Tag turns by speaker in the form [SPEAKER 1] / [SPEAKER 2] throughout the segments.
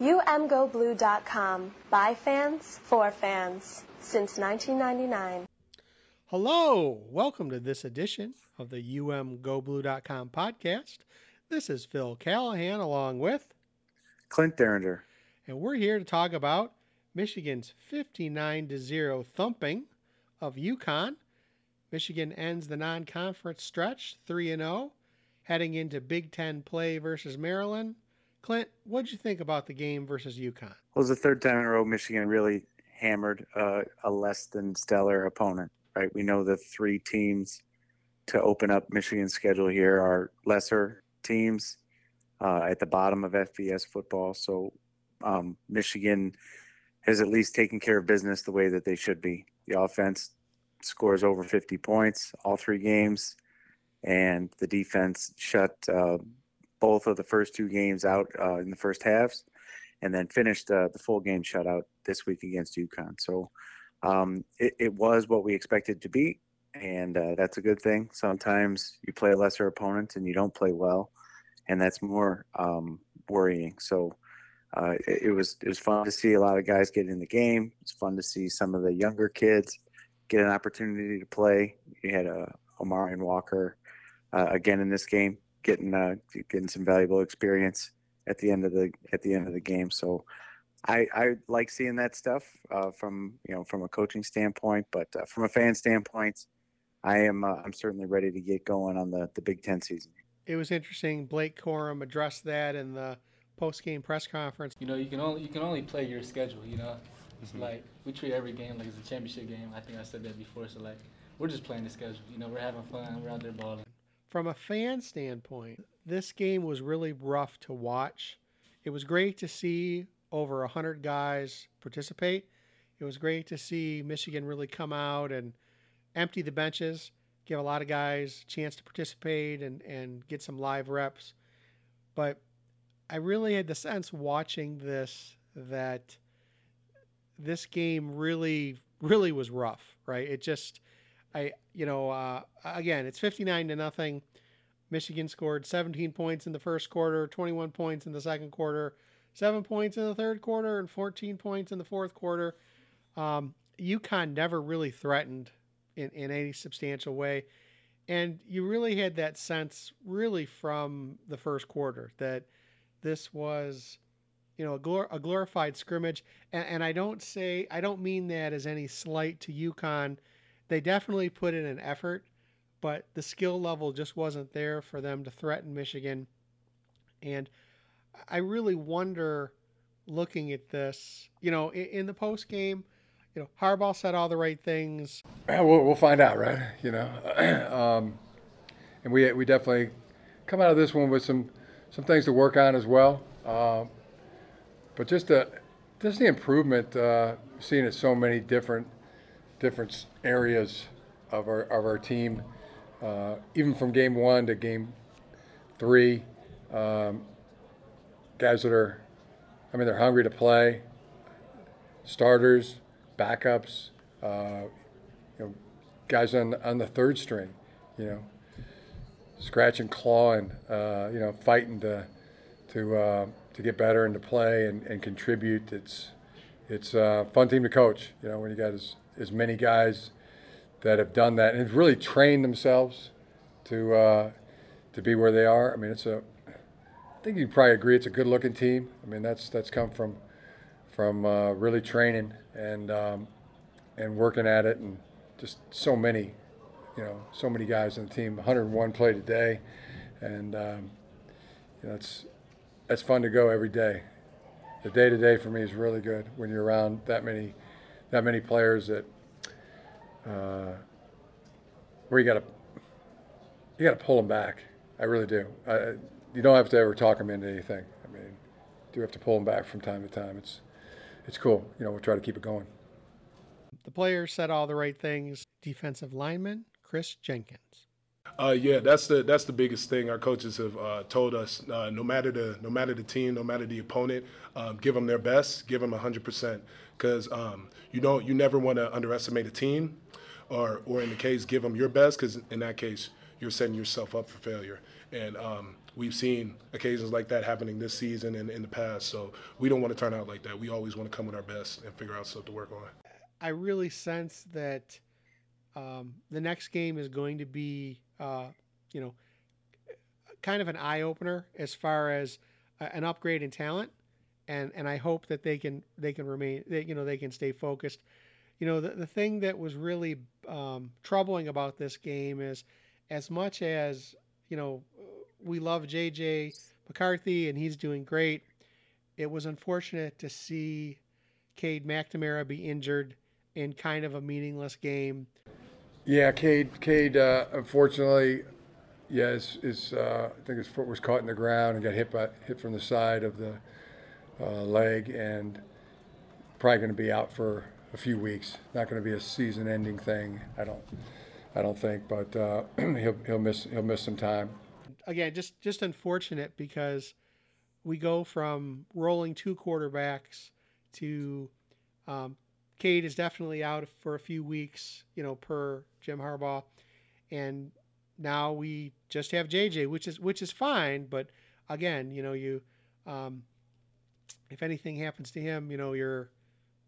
[SPEAKER 1] UMGoBlue.com. By fans, for fans. Since 1999.
[SPEAKER 2] Hello. Welcome to this edition of the UMGoBlue.com podcast. This is Phil Callahan along with
[SPEAKER 3] Clint Derringer.
[SPEAKER 2] And we're here to talk about Michigan's 59 to 0 thumping of UConn. Michigan ends the non conference stretch 3 0, heading into Big Ten play versus Maryland. Clint, what did you think about the game versus UConn? Well,
[SPEAKER 3] it was the third time in a row Michigan really hammered uh, a less than stellar opponent, right? We know the three teams to open up Michigan's schedule here are lesser teams uh, at the bottom of FBS football. So um, Michigan has at least taken care of business the way that they should be. The offense scores over 50 points all three games, and the defense shut uh, both of the first two games out uh, in the first halves, and then finished uh, the full game shutout this week against UConn. So um, it, it, was what we expected to be, and uh, that's a good thing. Sometimes you play a lesser opponent and you don't play well, and that's more um, worrying. So. Uh, it, it, was it was fun to see a lot of guys get in the game. It's fun to see some of the younger kids get an opportunity to play. You had a uh, Amorion Walker uh, again in this game getting uh, getting some valuable experience at the end of the at the end of the game. So I, I like seeing that stuff uh, from you know from a coaching standpoint, but uh, from a fan standpoint, I am uh, I'm certainly ready to get going on the the Big Ten season.
[SPEAKER 2] It was interesting. Blake Corum addressed that in the post game press conference.
[SPEAKER 4] You know, you can only you can only play your schedule. You know, it's mm-hmm. like we treat every game like it's a championship game. I think I said that before. So like we're just playing the schedule. You know, we're having fun. We're out there balling
[SPEAKER 2] from a fan standpoint, this game was really rough to watch. It was great to see over 100 guys participate. It was great to see Michigan really come out and empty the benches, give a lot of guys a chance to participate and, and get some live reps. But I really had the sense watching this that this game really, really was rough, right? It just, I, you know, uh, again, it's 59 to nothing. Michigan scored 17 points in the first quarter, 21 points in the second quarter, seven points in the third quarter, and 14 points in the fourth quarter. Um, UConn never really threatened in, in any substantial way. And you really had that sense, really, from the first quarter that this was, you know, a, glor- a glorified scrimmage. And, and I don't say, I don't mean that as any slight to UConn they definitely put in an effort, but the skill level just wasn't there for them to threaten Michigan. And I really wonder, looking at this, you know, in, in the post game, you know, Harbaugh said all the right things.
[SPEAKER 5] We'll, we'll find out, right? You know, um, and we we definitely come out of this one with some some things to work on as well. Uh, but just the just the improvement, uh, seeing it so many different different areas of our of our team, uh, even from game one to game three. Um, guys that are, I mean, they're hungry to play. Starters, backups, uh, you know, guys on on the third string, you know, scratch and claw and uh, you know fighting to to uh, to get better and to play and, and contribute. It's it's a fun team to coach. You know, when you got as as many guys that have done that and have really trained themselves to uh, to be where they are. I mean, it's a. I think you probably agree it's a good-looking team. I mean, that's that's come from from uh, really training and um, and working at it, and just so many, you know, so many guys on the team. 101 play today, and um, you know, it's it's fun to go every day. The day to day for me is really good when you're around that many that many players that uh, where you got to you got to pull them back. I really do. I, you don't have to ever talk them into anything. I mean, you do have to pull them back from time to time. It's it's cool. You know, we'll try to keep it going.
[SPEAKER 2] The players said all the right things. Defensive lineman Chris Jenkins.
[SPEAKER 6] Uh, yeah, that's the that's the biggest thing our coaches have uh, told us. Uh, no matter the no matter the team, no matter the opponent, um, give them their best, give them hundred percent, because um, you don't you never want to underestimate a team, or or in the case, give them your best, because in that case, you're setting yourself up for failure. And um, we've seen occasions like that happening this season and in the past. So we don't want to turn out like that. We always want to come with our best and figure out stuff to work on.
[SPEAKER 2] I really sense that um, the next game is going to be, uh, you know, kind of an eye opener as far as an upgrade in talent, and and I hope that they can they can remain they, you know they can stay focused. You know, the the thing that was really um, troubling about this game is, as much as you know, we love JJ McCarthy and he's doing great. It was unfortunate to see Cade McNamara be injured in kind of a meaningless game.
[SPEAKER 5] Yeah, Cade. Cade, uh, unfortunately, yeah, is, is uh, I think his foot was caught in the ground and got hit by hit from the side of the uh, leg, and probably going to be out for a few weeks. Not going to be a season-ending thing. I don't. I don't think, but uh, he'll he'll miss he'll miss some time.
[SPEAKER 2] Again, just just unfortunate because we go from rolling two quarterbacks to um, Cade is definitely out for a few weeks, you know, per Jim Harbaugh, and now we just have JJ, which is which is fine. But again, you know, you um, if anything happens to him, you know, you're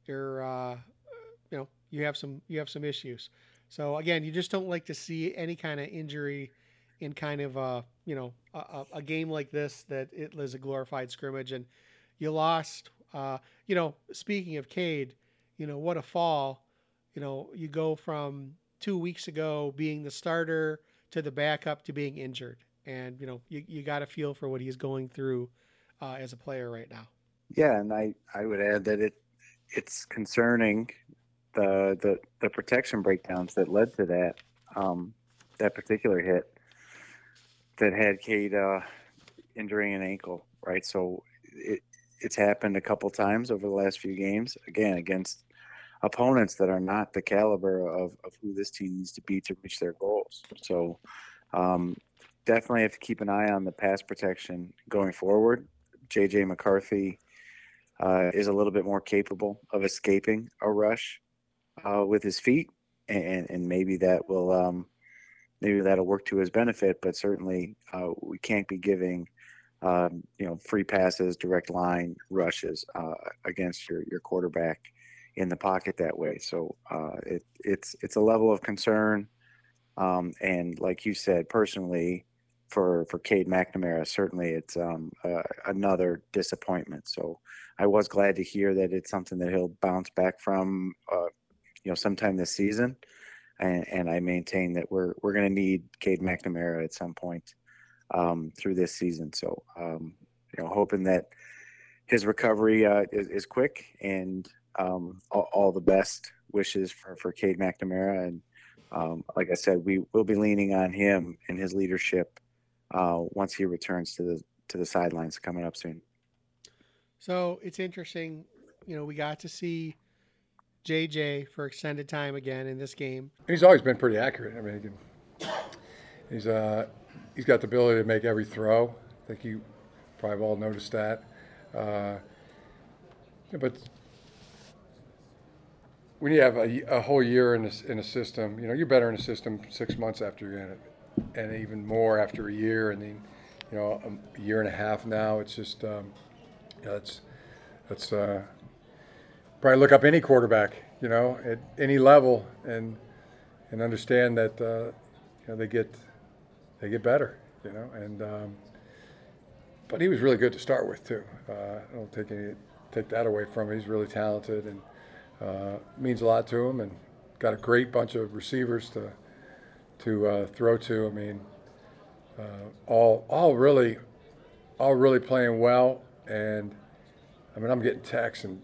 [SPEAKER 2] you're uh, you know you have some you have some issues. So again, you just don't like to see any kind of injury in kind of a you know a, a game like this that it was a glorified scrimmage and you lost. Uh, you know, speaking of Cade, you know what a fall. You know, you go from two weeks ago being the starter to the backup to being injured, and you know you you got to feel for what he's going through uh, as a player right now.
[SPEAKER 3] Yeah, and I I would add that it it's concerning the the the protection breakdowns that led to that um, that particular hit that had Cade uh, injuring an ankle, right? So it it's happened a couple times over the last few games. Again, against opponents that are not the caliber of, of who this team needs to be to reach their goals. So um, definitely have to keep an eye on the pass protection going forward. JJ McCarthy uh, is a little bit more capable of escaping a rush uh, with his feet, and, and maybe that will um, maybe that'll work to his benefit. But certainly, uh, we can't be giving um, you know free passes, direct line rushes uh, against your your quarterback in the pocket that way. So uh, it, it's it's a level of concern, um, and like you said, personally, for for Cade McNamara, certainly it's um, uh, another disappointment. So I was glad to hear that it's something that he'll bounce back from, uh, you know, sometime this season. And, and I maintain that we're we're going to need Cade McNamara at some point um, through this season. So um, you know, hoping that his recovery uh, is, is quick and um, all, all, the best wishes for, for Cade McNamara. And um, like I said, we will be leaning on him and his leadership uh, once he returns to the to the sidelines coming up soon.
[SPEAKER 2] So it's interesting, you know, we got to see JJ for extended time again in this game.
[SPEAKER 5] He's always been pretty accurate. I mean, he can, he's uh, he's got the ability to make every throw. I think you probably all noticed that. Uh, but when you have a, a whole year in a, in a system, you know, you're better in a system six months after you're in it, and even more after a year, and then, you know, a year and a half now. It's just, um, you know, it's, it's uh, probably look up any quarterback, you know, at any level, and and understand that, uh, you know, they get they get better, you know, and. Um, but he was really good to start with too. Uh, I don't take any take that away from him. He's really talented and uh, means a lot to him, and got a great bunch of receivers to to uh, throw to. I mean, uh, all all really all really playing well, and I mean I'm getting texts and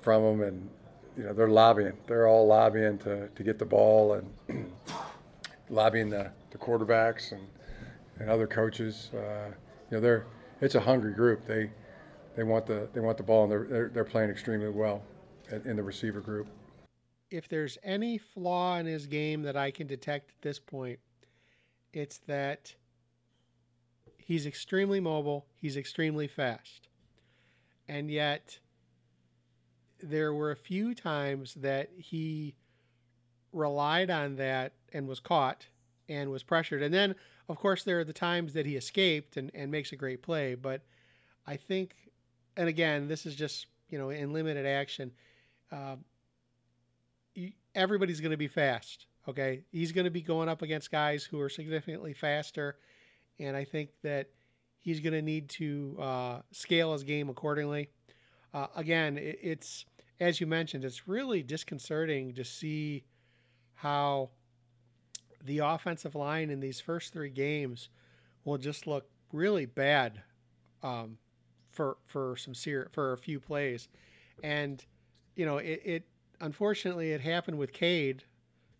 [SPEAKER 5] from them, and you know they're lobbying. They're all lobbying to, to get the ball and lobbying the, the quarterbacks and, and other coaches. Uh, you know they're it's a hungry group. They they want the they want the ball, and they're they're, they're playing extremely well in the receiver group.
[SPEAKER 2] If there's any flaw in his game that I can detect at this point, it's that he's extremely mobile, he's extremely fast. And yet, there were a few times that he relied on that and was caught and was pressured. And then of course, there are the times that he escaped and, and makes a great play, but I think, and again, this is just you know in limited action. Uh, everybody's going to be fast. Okay, he's going to be going up against guys who are significantly faster, and I think that he's going to need to uh, scale his game accordingly. Uh, again, it, it's as you mentioned, it's really disconcerting to see how the offensive line in these first three games will just look really bad um, for for some ser- for a few plays, and you know it, it unfortunately it happened with Cade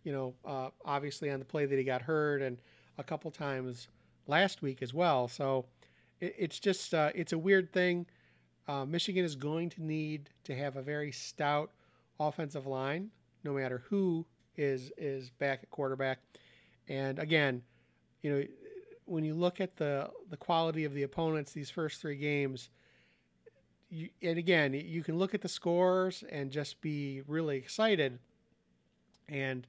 [SPEAKER 2] you know, uh, obviously on the play that he got hurt and a couple times last week as well. So it, it's just uh, it's a weird thing. Uh, Michigan is going to need to have a very stout offensive line, no matter who is is back at quarterback. And again, you know, when you look at the the quality of the opponents these first three games, you, and again, you can look at the scores and just be really excited. And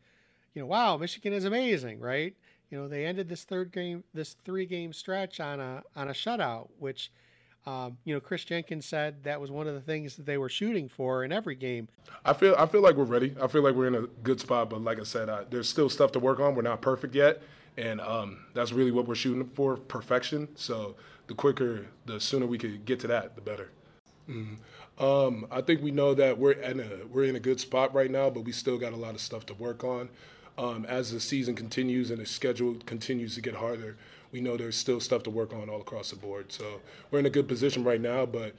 [SPEAKER 2] you know, wow, Michigan is amazing, right? You know, they ended this third game, this three game stretch on a on a shutout, which, um, you know, Chris Jenkins said that was one of the things that they were shooting for in every game.
[SPEAKER 6] I feel I feel like we're ready. I feel like we're in a good spot, but like I said, I, there's still stuff to work on. We're not perfect yet, and um, that's really what we're shooting for perfection. So the quicker, the sooner we could get to that, the better. Mm-hmm. Um, I think we know that we're in a we're in a good spot right now, but we still got a lot of stuff to work on um, as the season continues and the schedule continues to get harder, we know there's still stuff to work on all across the board. So we're in a good position right now, but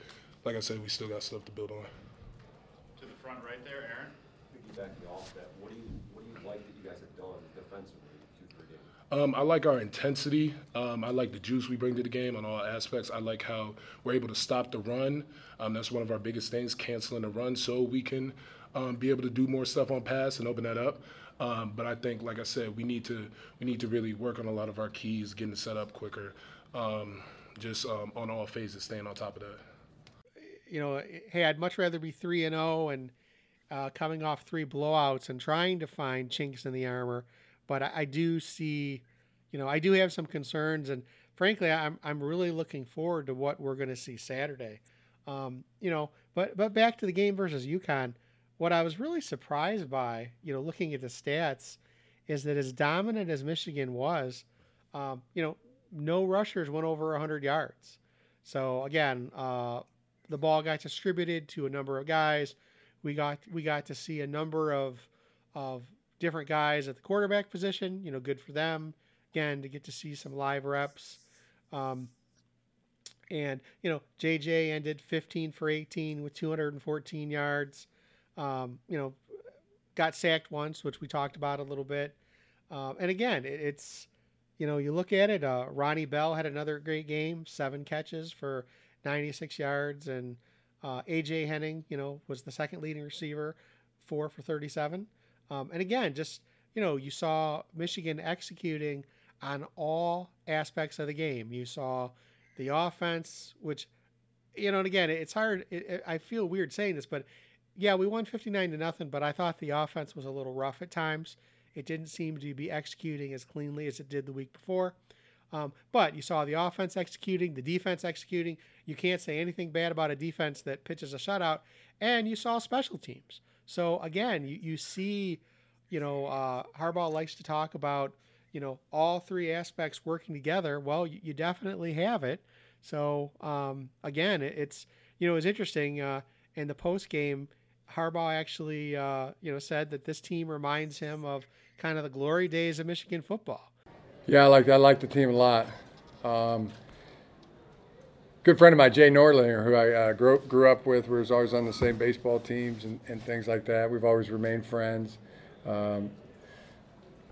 [SPEAKER 6] like I said, we still got stuff to build on.
[SPEAKER 7] To the front right there, Aaron.
[SPEAKER 8] Piggybacking off that, what do you what do you like that you guys have done defensively two three games?
[SPEAKER 6] Um, I like our intensity. Um, I like the juice we bring to the game on all aspects. I like how we're able to stop the run. Um, that's one of our biggest things, canceling the run, so we can um, be able to do more stuff on pass and open that up. Um, but I think, like I said, we need to we need to really work on a lot of our keys, getting set up quicker, um, just on all phases, staying on top of that.
[SPEAKER 2] You know, hey, I'd much rather be three and zero oh and uh, coming off three blowouts and trying to find chinks in the armor. But I, I do see, you know, I do have some concerns, and frankly, I'm I'm really looking forward to what we're going to see Saturday. Um, you know, but but back to the game versus UConn what I was really surprised by, you know, looking at the stats, is that as dominant as Michigan was, um, you know, no rushers went over 100 yards. So again, uh, the ball got distributed to a number of guys. We got we got to see a number of of different guys at the quarterback position. You know, good for them. Again, to get to see some live reps. Um, and you know, JJ ended 15 for 18 with 214 yards. Um, you know, got sacked once, which we talked about a little bit. Um, and again, it, it's, you know, you look at it, uh, Ronnie Bell had another great game, seven catches for 96 yards. And uh, A.J. Henning, you know, was the second leading receiver, four for 37. Um, and again, just, you know, you saw Michigan executing on all aspects of the game. You saw the offense, which, you know, and again, it's hard. It, it, I feel weird saying this, but yeah, we won 59 to nothing, but I thought the offense was a little rough at times. It didn't seem to be executing as cleanly as it did the week before. Um, but you saw the offense executing, the defense executing. You can't say anything bad about a defense that pitches a shutout. And you saw special teams. So again, you, you see, you know, uh, Harbaugh likes to talk about, you know, all three aspects working together. Well, you, you definitely have it. So um, again, it, it's, you know, it's interesting uh, in the post game Harbaugh actually, uh, you know, said that this team reminds him of kind of the glory days of Michigan football.
[SPEAKER 5] Yeah, I like I like the team a lot. Um, good friend of mine, Jay Nordlinger, who I uh, grew, grew up with, was always on the same baseball teams and, and things like that. We've always remained friends. Um,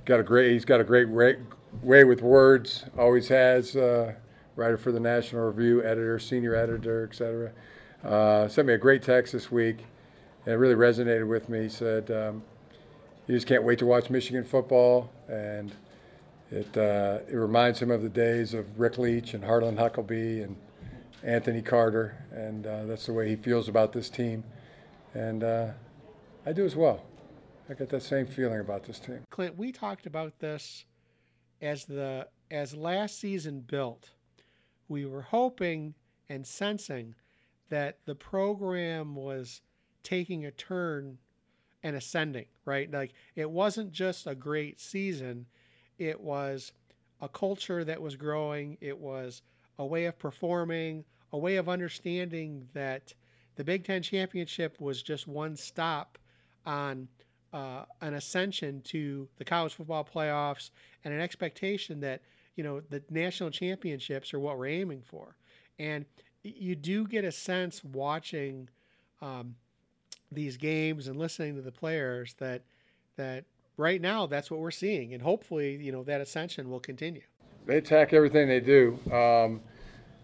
[SPEAKER 5] got a great, he's got a great way, way with words. Always has. Uh, writer for the National Review, editor, senior editor, etc. Uh, sent me a great text this week and it really resonated with me. He said, um, "You just can't wait to watch Michigan football," and it uh, it reminds him of the days of Rick Leach and Harlan Huckleby and Anthony Carter, and uh, that's the way he feels about this team, and uh, I do as well. I get that same feeling about this team.
[SPEAKER 2] Clint, we talked about this as the as last season built, we were hoping and sensing that the program was taking a turn and ascending, right? Like it wasn't just a great season, it was a culture that was growing, it was a way of performing, a way of understanding that the Big Ten championship was just one stop on uh, an ascension to the college football playoffs and an expectation that you know the national championships are what we're aiming for. And you do get a sense watching um, these games and listening to the players that that right now that's what we're seeing. And hopefully you know that ascension will continue.
[SPEAKER 5] They attack everything they do. Um,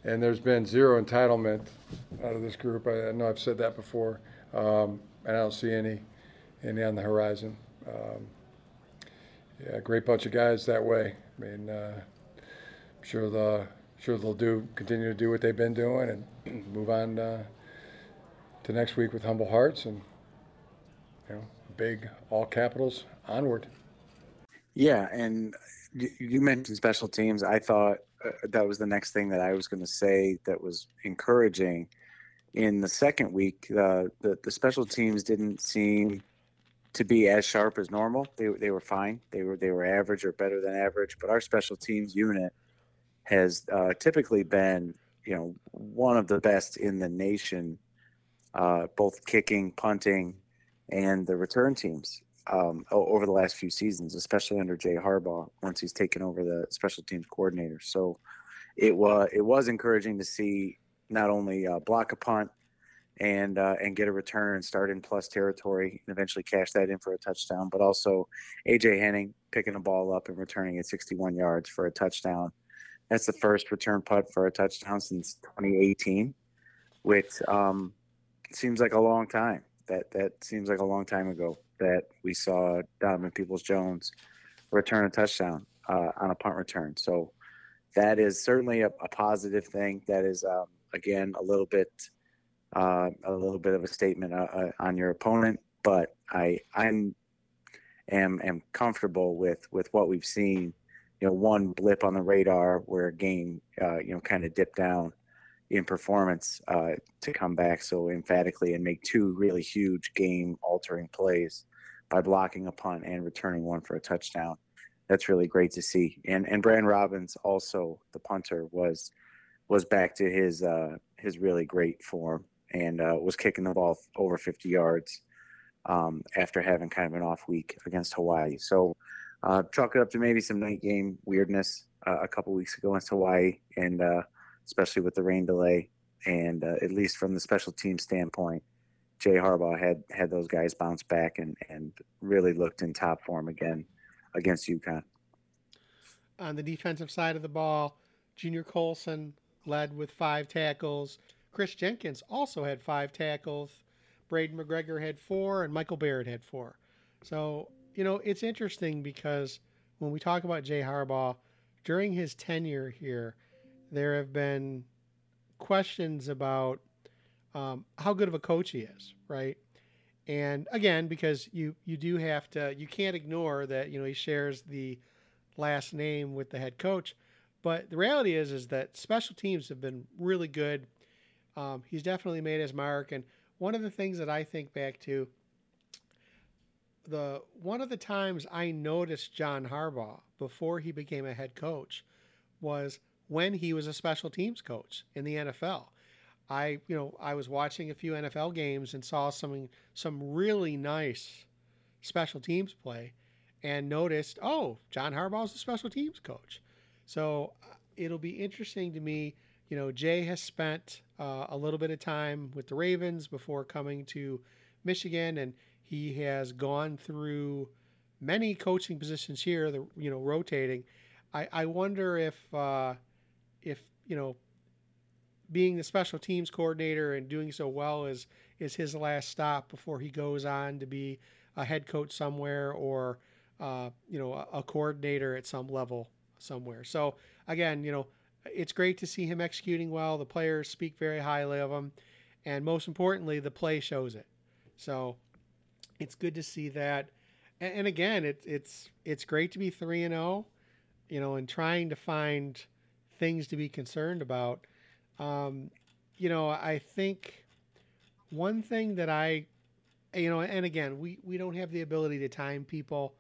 [SPEAKER 5] and there's been zero entitlement out of this group I, I know i've said that before um, and i don't see any any on the horizon um, yeah great bunch of guys that way i mean uh, i'm sure the sure they'll do continue to do what they've been doing and move on uh, to next week with humble hearts and you know big all capitals onward.
[SPEAKER 3] Yeah, and you mentioned special teams. I thought that was the next thing that I was going to say that was encouraging. In the second week, uh, the the special teams didn't seem to be as sharp as normal. They they were fine. They were they were average or better than average. But our special teams unit has uh, typically been, you know, one of the best in the nation, uh, both kicking, punting, and the return teams um, over the last few seasons, especially under Jay Harbaugh once he's taken over the special teams coordinator. So it was it was encouraging to see not only uh, block a punt and uh, and get a return and start in plus territory and eventually cash that in for a touchdown, but also AJ Henning picking a ball up and returning it 61 yards for a touchdown that's the first return punt for a touchdown since 2018, which um, seems like a long time. That that seems like a long time ago that we saw Donovan Peoples Jones return a touchdown uh, on a punt return. So that is certainly a, a positive thing. That is um, again a little bit uh, a little bit of a statement uh, uh on your opponent, but I I'm am am comfortable with with what we've seen you know one blip on the radar where a game uh, you know kind of dipped down in performance uh, to come back so emphatically and make two really huge game altering plays by blocking a punt and returning one for a touchdown. That's really great to see. And and Brad Robbins also the punter was was back to his uh, his really great form and uh, was kicking the ball over 50 yards um, after having kind of an off week against Hawaii. So uh, chalk it up to maybe some night game weirdness uh, a couple weeks ago against Hawaii, and uh, especially with the rain delay. And uh, at least from the special team standpoint, Jay Harbaugh had had those guys bounce back and and really looked in top form again against UConn.
[SPEAKER 2] On the defensive side of the ball, Junior Colson led with five tackles. Chris Jenkins also had five tackles. Braiden McGregor had four, and Michael Barrett had four. So you know, it's interesting because when we talk about Jay Harbaugh, during his tenure here, there have been questions about um, how good of a coach he is, right? And again, because you you do have to, you can't ignore that you know he shares the last name with the head coach. But the reality is, is that special teams have been really good. Um, he's definitely made his mark, and one of the things that I think back to the one of the times I noticed John Harbaugh before he became a head coach was when he was a special teams coach in the NFL. I, you know, I was watching a few NFL games and saw some some really nice special teams play and noticed, oh, John Harbaugh's a special teams coach. So uh, it'll be interesting to me. You know, Jay has spent uh, a little bit of time with the Ravens before coming to Michigan, and he has gone through many coaching positions here, the you know rotating. I, I wonder if uh, if you know being the special teams coordinator and doing so well is is his last stop before he goes on to be a head coach somewhere or uh, you know a, a coordinator at some level somewhere. So again, you know it's great to see him executing well. The players speak very highly of him, and most importantly, the play shows it. So it's good to see that. And, and again, it's it's it's great to be three and zero. Oh. you know, and trying to find things to be concerned about. Um, you know, I think one thing that I, you know, and again, we, we don't have the ability to time people.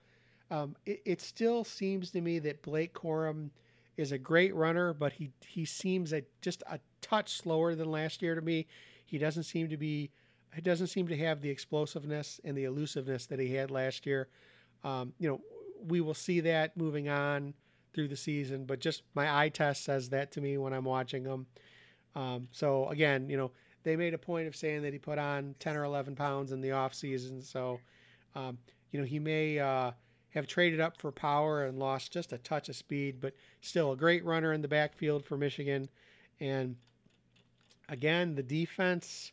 [SPEAKER 2] Um, it, it still seems to me that Blake Corum is a great runner, but he, he seems a, just a touch slower than last year to me. He doesn't seem to be, he doesn't seem to have the explosiveness and the elusiveness that he had last year. Um, you know, we will see that moving on through the season, but just my eye test says that to me when I'm watching him. Um, so again, you know, they made a point of saying that he put on 10 or 11 pounds in the off season. So, um, you know, he may uh, have traded up for power and lost just a touch of speed, but still a great runner in the backfield for Michigan. And again, the defense,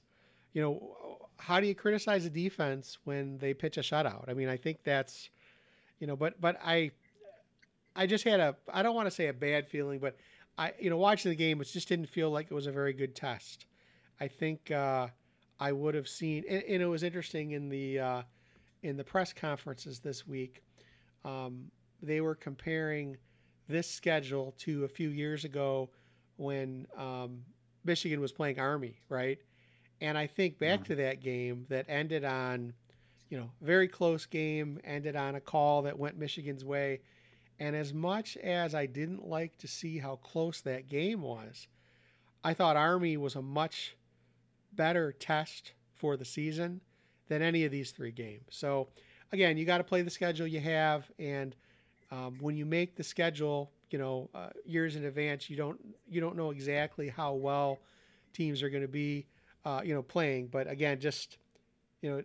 [SPEAKER 2] you know, how do you criticize a defense when they pitch a shutout? I mean, I think that's, you know, but but I, I just had a I don't want to say a bad feeling, but I you know watching the game, it just didn't feel like it was a very good test. I think uh, I would have seen, and, and, it was interesting in the uh, in the press conferences this week. Um, they were comparing this schedule to a few years ago when um, Michigan was playing Army, right? And I think back to that game that ended on, you know, very close game, ended on a call that went Michigan's way. And as much as I didn't like to see how close that game was, I thought Army was a much better test for the season than any of these three games. So, again, you got to play the schedule you have, and um, when you make the schedule, you know, uh, years in advance, you don't you don't know exactly how well teams are going to be, uh, you know, playing. But again, just you know,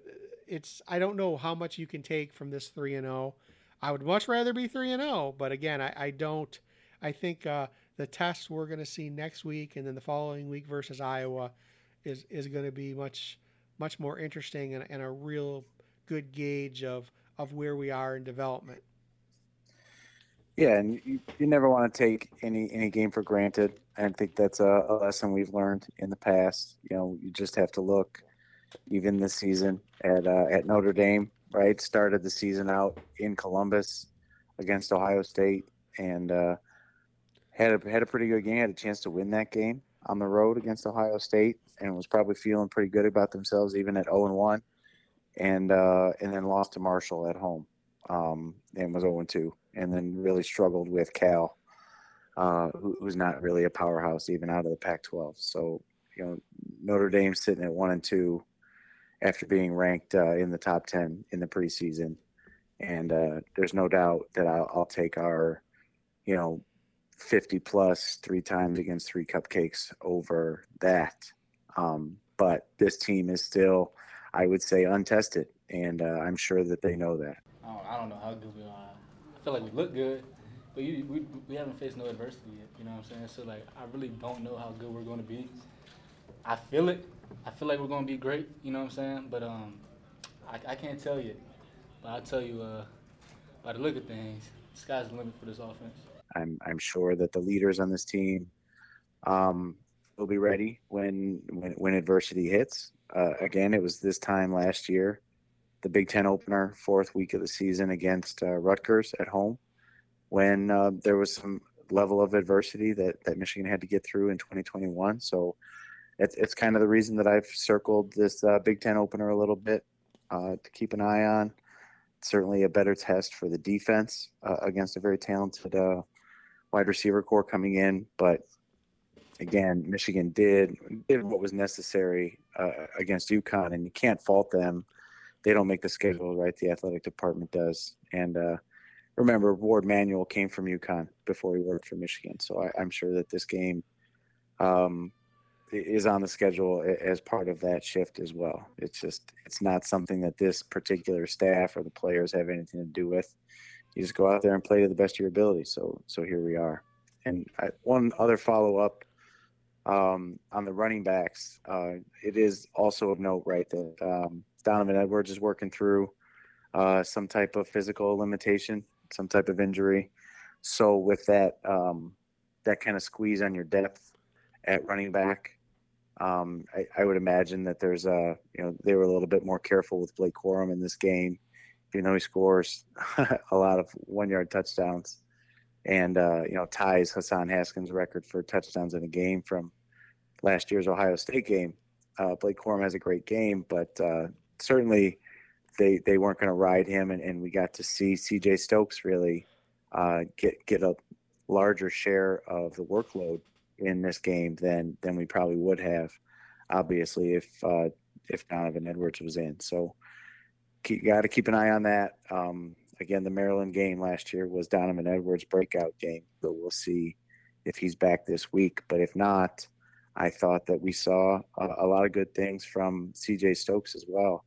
[SPEAKER 2] it's I don't know how much you can take from this three and zero. I would much rather be three and zero, oh, but again, I, I don't. I think uh, the test we're going to see next week and then the following week versus Iowa is is going to be much much more interesting and, and a real good gauge of of where we are in development.
[SPEAKER 3] Yeah, and you, you never want to take any any game for granted. I think that's a, a, lesson we've learned in the past. You know, you just have to look, even this season at uh, at Notre Dame. Right, started the season out in Columbus against Ohio State, and uh, had a, had a pretty good game. Had a chance to win that game on the road against Ohio State, and was probably feeling pretty good about themselves even at 0 and 1, and uh, and then lost to Marshall at home, um, and was 0 and 2, and then really struggled with Cal, uh, who, who's not really a powerhouse even out of the Pac-12. So you know Notre Dame sitting at one and two after being ranked uh, in the top 10 in the preseason, and uh, there's no doubt that I'll, I'll take our you know 50 plus three times against three cupcakes over that. Um, but this team is still, I would say, untested, and uh, I'm sure that they know that.
[SPEAKER 4] I don't, I don't, know how good we are. I feel like we look good, but you, we, we haven't faced no adversity yet. You know what I'm saying? So like, I really don't know how good we're going to be. I feel it. I feel like we're going to be great. You know what I'm saying? But um, I, I can't tell you. But I'll tell you uh, by the look of things, the sky's the limit for this offense.
[SPEAKER 3] I'm I'm sure that the leaders on this team um, will be ready when when, when adversity hits. Uh, again, it was this time last year, the Big Ten opener, fourth week of the season against uh, Rutgers at home, when uh, there was some level of adversity that that Michigan had to get through in 2021. So. It's, it's kind of the reason that I've circled this uh, Big Ten opener a little bit uh, to keep an eye on certainly a better test for the defense uh, against a very talented uh, wide receiver corps coming in, but again, Michigan did did what was necessary uh, against UConn, and you can't fault them. They don't make the schedule, right? The athletic department does. And uh, remember, Warde Manuel came from UConn before he worked for Michigan, so I, am sure that this game um, is on the schedule as part of that shift as well. It's just it's not something that this particular staff or the players have anything to do with you just go out there and play to the best of your ability. So so here we are. And I, one other follow up um, on the running backs, uh, it is also of note, right, that um, Donovan Edwards is working through uh, some type of physical limitation, some type of injury. So with that um, that kind of squeeze on your depth at running back, um, I, I, would imagine that there's a you know they were a little bit more careful with Blake Corum in this game even though he scores a lot of one yard touchdowns. and uh, you know ties Hassan Haskins' record for touchdowns in a game from last year's Ohio State game. Uh, Blake Corum has a great game, but uh, certainly they they weren't going to ride him, and, and we got to see C.J. Stokes really uh, get get a larger share of the workload in this game than than we probably would have, obviously, if uh, if Donovan Edwards was in. So got to keep an eye on that. Um, again, the Maryland game last year was Donovan Edwards' breakout game, so we'll see if he's back this week. But if not, I thought that we saw a, a lot of good things from C.J. Stokes as well,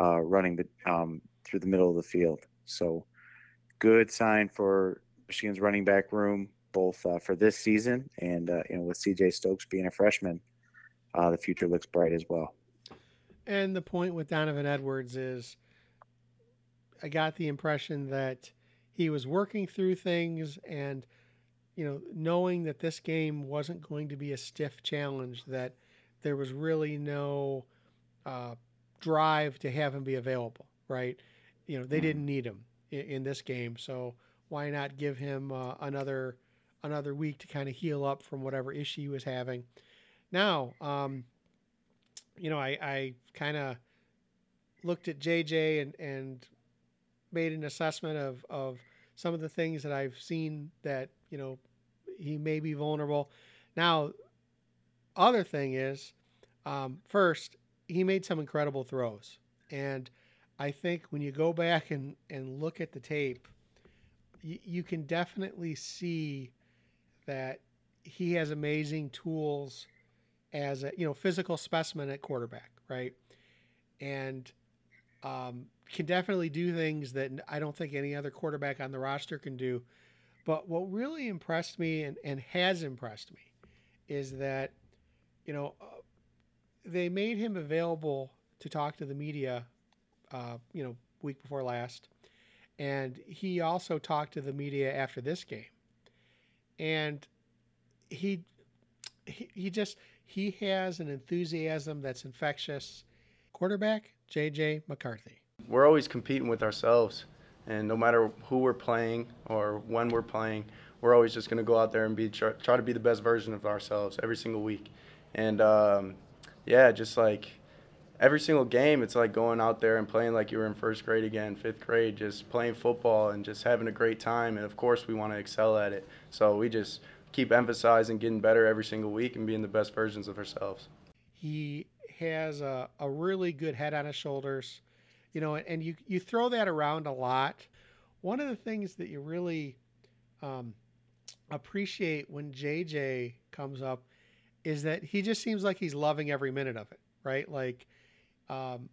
[SPEAKER 3] uh, running the, um, through the middle of the field. So good sign for Michigan's running back room, both uh, for this season and uh, you know with C.J. Stokes being a freshman, uh, the future looks bright as well.
[SPEAKER 2] And the point with Donovan Edwards is I got the impression that he was working through things and you know knowing that this game wasn't going to be a stiff challenge that there was really no uh, drive to have him be available right you know they didn't need him in, in this game so why not give him uh, another another week to kind of heal up from whatever issue he was having now um, you know i, I kind of looked at jj and and made an assessment of, of some of the things that I've seen that, you know, he may be vulnerable. Now, other thing is, um, first, he made some incredible throws. And I think when you go back and, and look at the tape, you, you can definitely see that he has amazing tools as a you know physical specimen at quarterback, right? And um, can definitely do things that I don't think any other quarterback on the roster can do. But what really impressed me and, and has impressed me is that, you know, uh, they made him available to talk to the media, uh, you know, week before last. And he also talked to the media after this game. And he, he, he just, he has an enthusiasm that's infectious. Quarterback, J.J. McCarthy
[SPEAKER 9] we're always competing with ourselves. And no matter who we're playing or when we're playing, we're always just going to go out there and be try, try, to be the best version of ourselves every single week. And um, yeah, just like every single game, it's like going out there and playing like you were in first grade again, fifth grade, just playing football and just having a great time. And of course, we want to excel at it. So we just keep emphasizing getting better every single week and being the best versions of ourselves.
[SPEAKER 2] He has a, a really good head on his shoulders you know, and you you throw that around a lot. One of the things that you really um, appreciate when JJ comes up is that he just seems like he's loving every minute of it, right? Like um,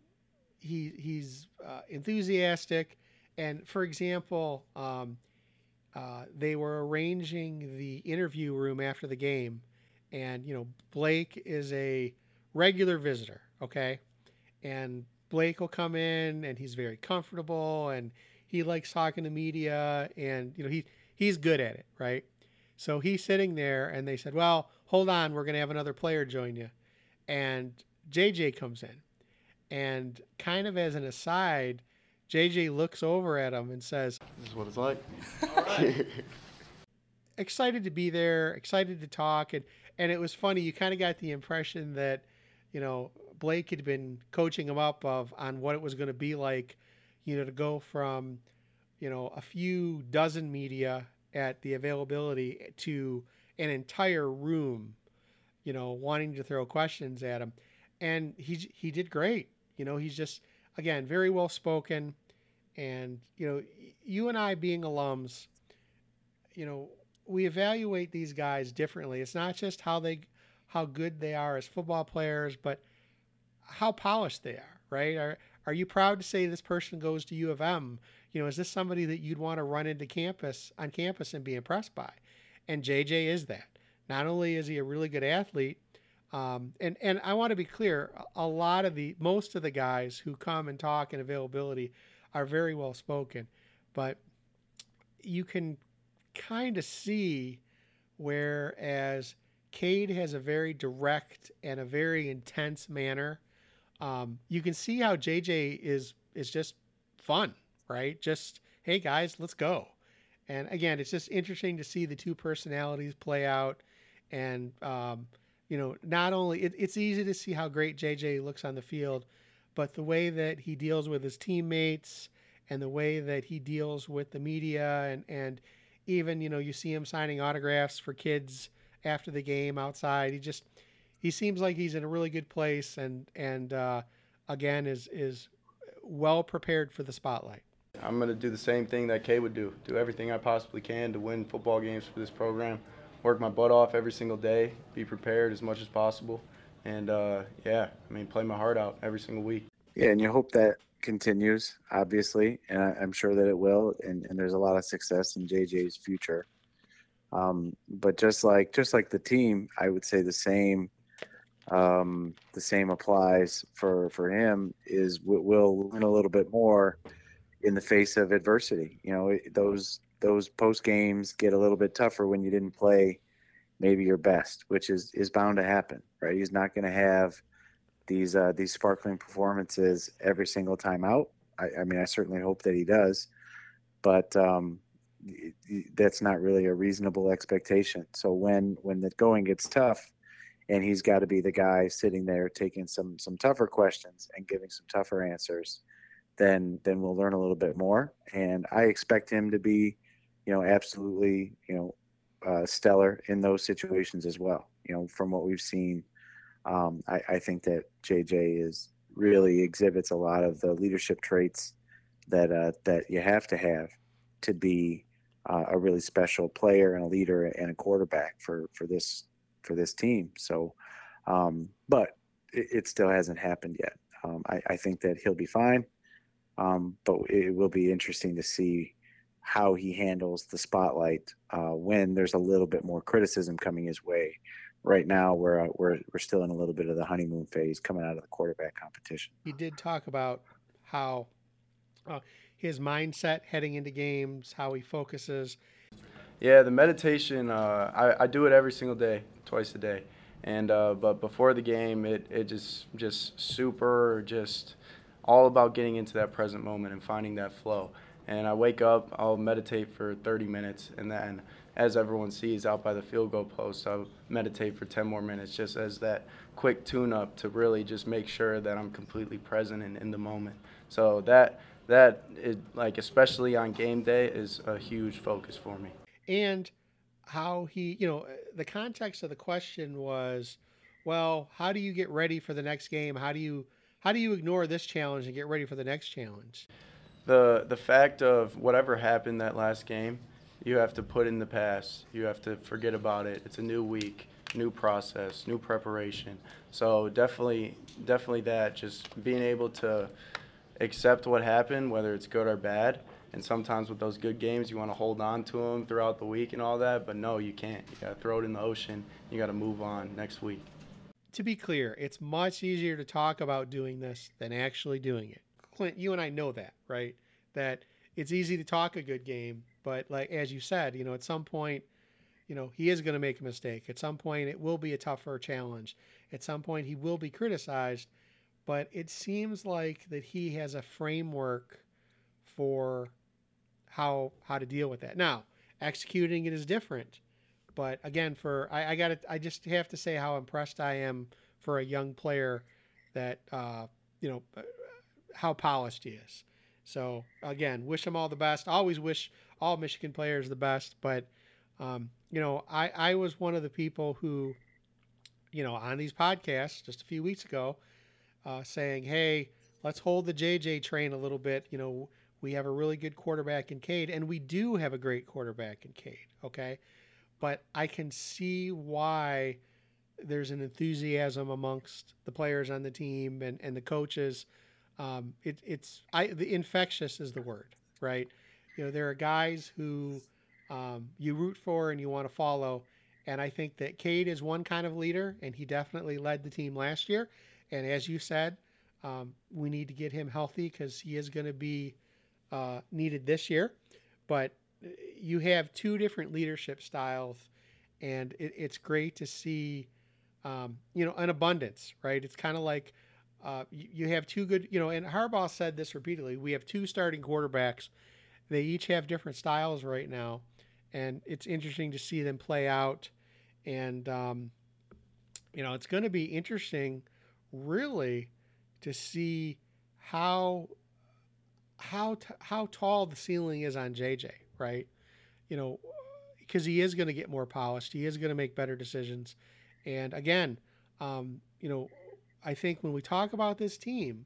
[SPEAKER 2] he he's uh, enthusiastic, and for example, um, uh, they were arranging the interview room after the game, and you know Blake is a regular visitor, okay, and Blake will come in and he's very comfortable and he likes talking to media and you know he he's good at it, right? So he's sitting there and they said, "Well, hold on, we're going to have another player join you." And JJ comes in. And kind of as an aside, JJ looks over at him and says,
[SPEAKER 9] "This is what it's like."
[SPEAKER 2] excited to be there, excited to talk and and it was funny, you kind of got the impression that you know, Blake had been coaching him up of on what it was going to be like, you know, to go from, you know, a few dozen media at the availability to an entire room, you know, wanting to throw questions at him, and he he did great. You know, he's just again very well spoken, and you know, you and I being alums, you know, we evaluate these guys differently. It's not just how they how good they are as football players, but how polished they are, right? Are are you proud to say this person goes to U of M? You know, is this somebody that you'd want to run into campus on campus and be impressed by? And JJ is that. Not only is he a really good athlete, um, and and I want to be clear, a lot of the most of the guys who come and talk and availability are very well spoken, but you can kind of see whereas Cade has a very direct and a very intense manner. Um, you can see how JJ is is just fun, right? Just hey guys, let's go. And again, it's just interesting to see the two personalities play out. And, um, you know, not only it, it's easy to see how great JJ looks on the field, but the way that he deals with his teammates and the way that he deals with the media and, and even, you know, you see him signing autographs for kids after the game outside. He just, he seems like he's in a really good place and, and, uh, again, is, is well prepared for the spotlight.
[SPEAKER 9] I'm going to do the same thing that Cade would do do everything I possibly can to win football games for this program, work my butt off every single day, be prepared as much as possible, and uh, yeah, I mean, play my heart out every single week.
[SPEAKER 3] Yeah, and you hope that continues, obviously, and I, am sure that it will. And, and, there's a lot of success in JJ's future. Um, but just like just like the team, I would say the same. Um, the same applies for for him. Is we'll learn a little bit more in the face of adversity. You know, those those post games get a little bit tougher when you didn't play maybe your best, which is is bound to happen, right? He's not going to have these uh, these sparkling performances every single time out. I, I, mean, I certainly hope that he does, but um, that's not really a reasonable expectation. So when when the going gets tough, and he's got to be the guy sitting there taking some some tougher questions and giving some tougher answers, then then we'll learn a little bit more. And I expect him to be, you know, absolutely, you know, uh, stellar in those situations as well. You know, from what we've seen, um, I, I, think that JJ is really exhibits a lot of the leadership traits that uh, that you have to have to be uh, a really special player and a leader and a quarterback for for this for this team. So, um, but it, it, still hasn't happened yet. Um, I, I, think that he'll be fine. Um, but it will be interesting to see how he handles the spotlight uh, when there's a little bit more criticism coming his way. Right now, we're, uh, we're we're still in a little bit of the honeymoon phase coming out of the quarterback competition.
[SPEAKER 2] He did talk about how uh, his mindset heading into games, how he focuses.
[SPEAKER 9] Yeah, the meditation. Uh, I, I do it every single day, twice a day, and uh, but before the game, it it just just super just all about getting into that present moment and finding that flow. And I wake up, I'll meditate for 30 minutes, and then as everyone sees out by the field goal post, I'll meditate for 10 more minutes just as that quick tune up to really just make sure that I'm completely present and in the moment. So that that is like especially on game day is a huge focus for me.
[SPEAKER 2] And how he, you know, the context of the question was, well, how do you get ready for the next game? How do you how do you ignore this challenge and get ready for the next challenge?
[SPEAKER 9] The the fact of whatever happened that last game, you have to put in the past. You have to forget about it. It's a new week, new process, new preparation. So definitely definitely that just being able to accept what happened, whether it's good or bad. And sometimes with those good games, you want to hold on to them throughout the week and all that. But no, you can't. You got to throw it in the ocean. You got to move on next week
[SPEAKER 2] to be clear, it's much easier to talk about doing this than actually doing it. Clint, you and I know that, right? That it's easy to talk a good game, but like as you said, you know, at some point, you know, he is going to make a mistake. At some point, it will be a tougher challenge. At some point, he will be criticized, but it seems like that he has a framework for how how to deal with that. Now, executing it is different. But again, for I, I got I just have to say how impressed I am for a young player that uh, you know how polished he is. So again, wish him all the best. always wish all Michigan players the best. But um, you know, I I was one of the people who, you know, on these podcasts just a few weeks ago, uh, saying, hey, let's hold the JJ train a little bit. You know, we have a really good quarterback in Cade, and we do have a great quarterback in Cade. Okay but I can see why there's an enthusiasm amongst the players on the team and, and the coaches. Um, it, it's I the infectious is the word, right? You know, there are guys who um, you root for and you want to follow, and I think that Cade is one kind of leader, and he definitely led the team last year. And as you said, um, we need to get him healthy because he is going to be uh, needed this year. But you have two different leadership styles, and it, it's great to see, um, you know, an abundance, right? It's kind of like uh, you, you, have two good, you know, and Harbaugh said this repeatedly. We have two starting quarterbacks, they each have different styles right now, and it's interesting to see them play out. And um, you know, it's going to be interesting, really, to see how how t- how tall the ceiling is on JJ, right? You know, because he is going to get more polished. He is going to make better decisions. And again, um, you know, I think when we talk about this team,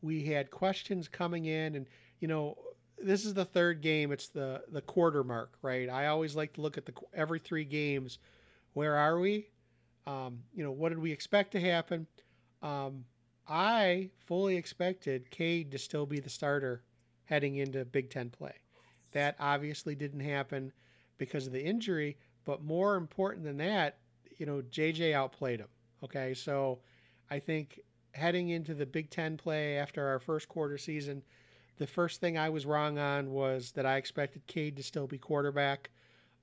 [SPEAKER 2] we had questions coming in, and you know, this is the third game. It's the the quarter mark, right? I always like to look at the every three games. Where are we? Um, you know, what did we expect to happen? Um, I fully expected Cade to still be the starter heading into Big Ten play. That obviously didn't happen because of the injury, but more important than that, you know, JJ outplayed him. Okay, so I think heading into the Big Ten play after our first quarter season, the first thing I was wrong on was that I expected Cade to still be quarterback.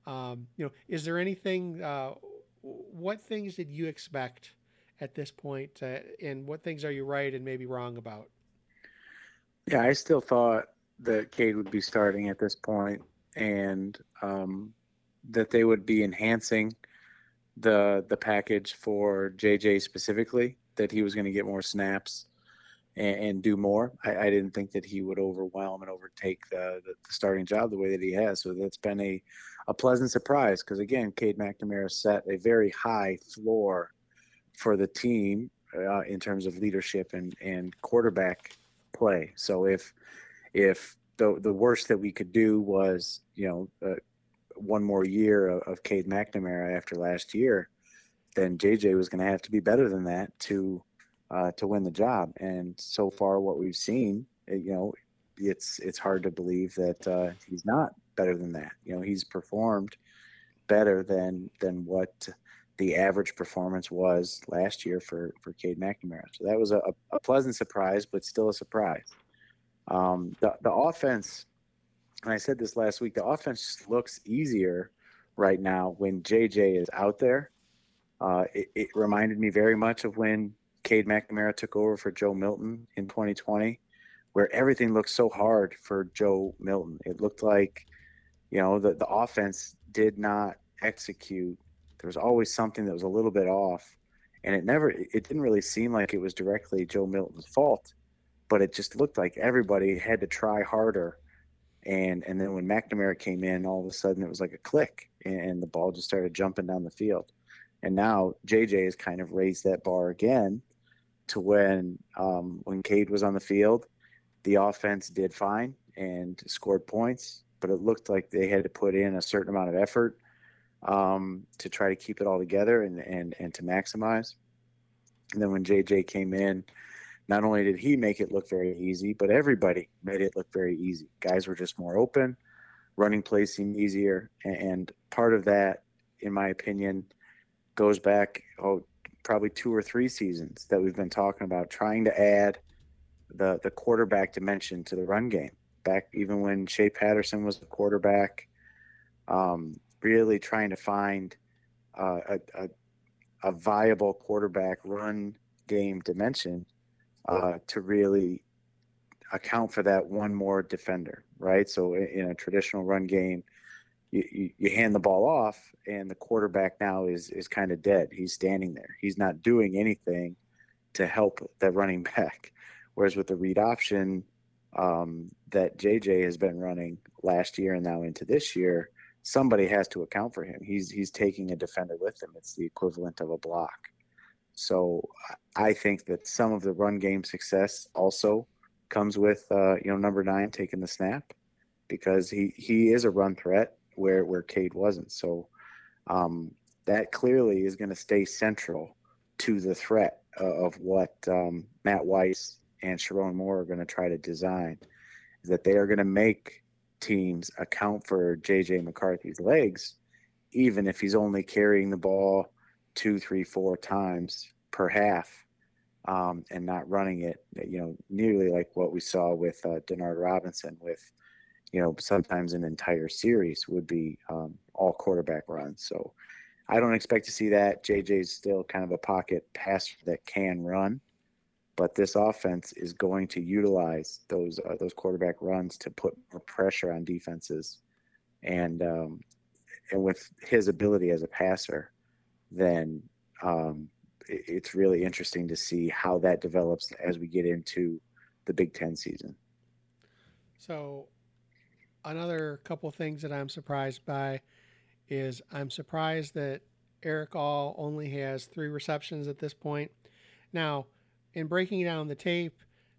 [SPEAKER 2] Um, you know, is there anything? Uh, what things did you expect at this point, uh, and what things are you right and maybe wrong about?
[SPEAKER 3] Yeah, I still thought that Cade would be starting at this point, and um, that they would be enhancing the the package for JJ specifically. That he was going to get more snaps and, and do more. I, I, didn't think that he would overwhelm and overtake the, the, the, starting job the way that he has. So that's been a a pleasant surprise because again, Cade McNamara set a very high floor for the team uh, in terms of leadership and, and quarterback play. So if if the the worst that we could do was you know uh, one more year of, of Cade McNamara after last year, then JJ was going to have to be better than that to uh, to win the job. And so far, what we've seen, uh, you know, it's it's hard to believe that uh, he's not better than that. You know, he's performed better than than what the average performance was last year for for Cade McNamara. So that was a, a pleasant surprise, but still a surprise. Um, the the offense, and I said this last week, the offense looks easier right now when JJ is out there. Uh, it, it, reminded me very much of when Cade McNamara took over for Joe Milton in 2020, where everything looked so hard for Joe Milton. It looked like, you know, the, the offense did not execute. There was always something that was a little bit off and it never it didn't really seem like it was directly joe milton's fault but it just looked like everybody had to try harder. And and then when mcnamara came in all of a sudden it was like a click and the ball just started jumping down the field and now jj has kind of raised that bar again to when um, when cade was on the field the offense did fine and scored points but it looked like they had to put in a certain amount of effort um, to try to keep it all together and, and, and to maximize. And then when JJ came in, not only did he make it look very easy, but everybody made it look very easy. Guys were just more open, running plays seemed easier. And part of that, in my opinion, goes back, oh, probably two or three seasons that we've been talking about trying to add the, the quarterback dimension to the run game. Back even when Shea Patterson was the quarterback, um, really trying to find uh, a, a, a, viable quarterback run game dimension uh, to really account for that one more defender, right? So in a traditional run game, you, you, hand the ball off and the quarterback now is is kind of dead. He's standing there. He's not doing anything to help that running back. Whereas with the read option um, that JJ has been running last year and now into this year, somebody has to account for him. He's he's taking a defender with him. It's the equivalent of a block. So I think that some of the run game success also comes with uh, you know number nine taking the snap because he he is a run threat where where Cade wasn't. So um, that clearly is going to stay central to the threat of what um, Matt Weiss and Sherrone Moore are going to try to design. Is that they are going to make teams account for JJ McCarthy's legs, even if he's only carrying the ball two, three, four times per half um, and not running it, you know, nearly like what we saw with uh, Denard Robinson with, you know, sometimes an entire series would be um, all quarterback runs. So I don't expect to see that. JJ's still kind of a pocket passer that can run, but this offense is going to utilize those uh, those quarterback runs to put more pressure on defenses, and um, and with his ability as a passer, then um, it, it's really interesting to see how that develops as we get into the Big Ten season.
[SPEAKER 2] So, another couple things that I'm surprised by is I'm surprised that Erick All only has three receptions at this point. Now, in breaking down the tape,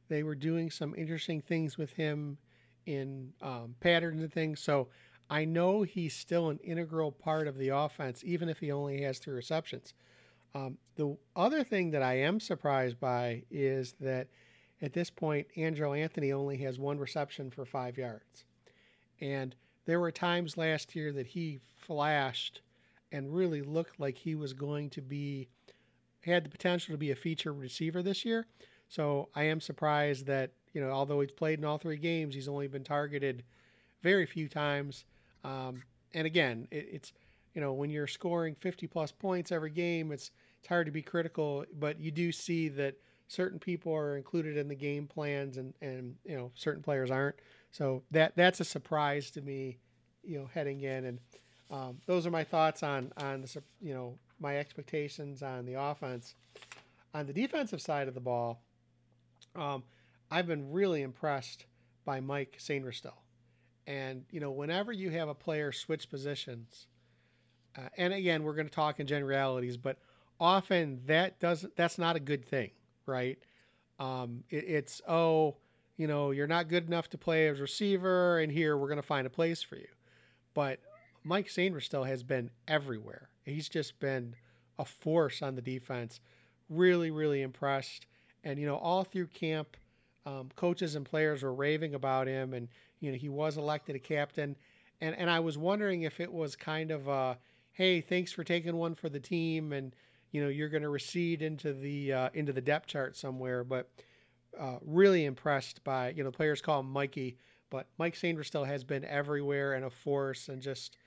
[SPEAKER 2] they were doing some interesting things with him in um, patterns and things. So I know he's still an integral part of the offense, even if he only has three receptions. Um, the other thing that I am surprised by is that at this point, Andrel Anthony only has one reception for five yards. And there were times last year that he flashed and really looked like he was going to be, had the potential to be a feature receiver this year. So I am surprised that, you know, although he's played in all three games, he's only been targeted very few times. Um, and again, it, it's, you know, when you're scoring 50 plus points every game, it's, it's hard to be critical, but you do see that certain people are included in the game plans and, and you know certain players aren't. So that that's a surprise to me, you know, heading in. And um, those are my thoughts on on the you know my expectations on the offense. On the defensive side of the ball, um, I've been really impressed by Mike Sainristil. And you know, whenever you have a player switch positions, uh, and again, we're going to talk in generalities, but often that doesn't that's not a good thing right um, it, it's oh you know you're not good enough to play as receiver and here we're going to find a place for you. But mike sainristil has been everywhere. He's just been a force on the defense. Really really impressed. And you know all through camp um, coaches and players were raving about him and you know he was elected a captain. And and i was wondering if it was kind of a hey thanks for taking one for the team and you know you're going to recede into the uh, into the depth chart somewhere. But uh, really impressed by you know players call him Mikey, but Mike Sainristil has been everywhere and a force, and just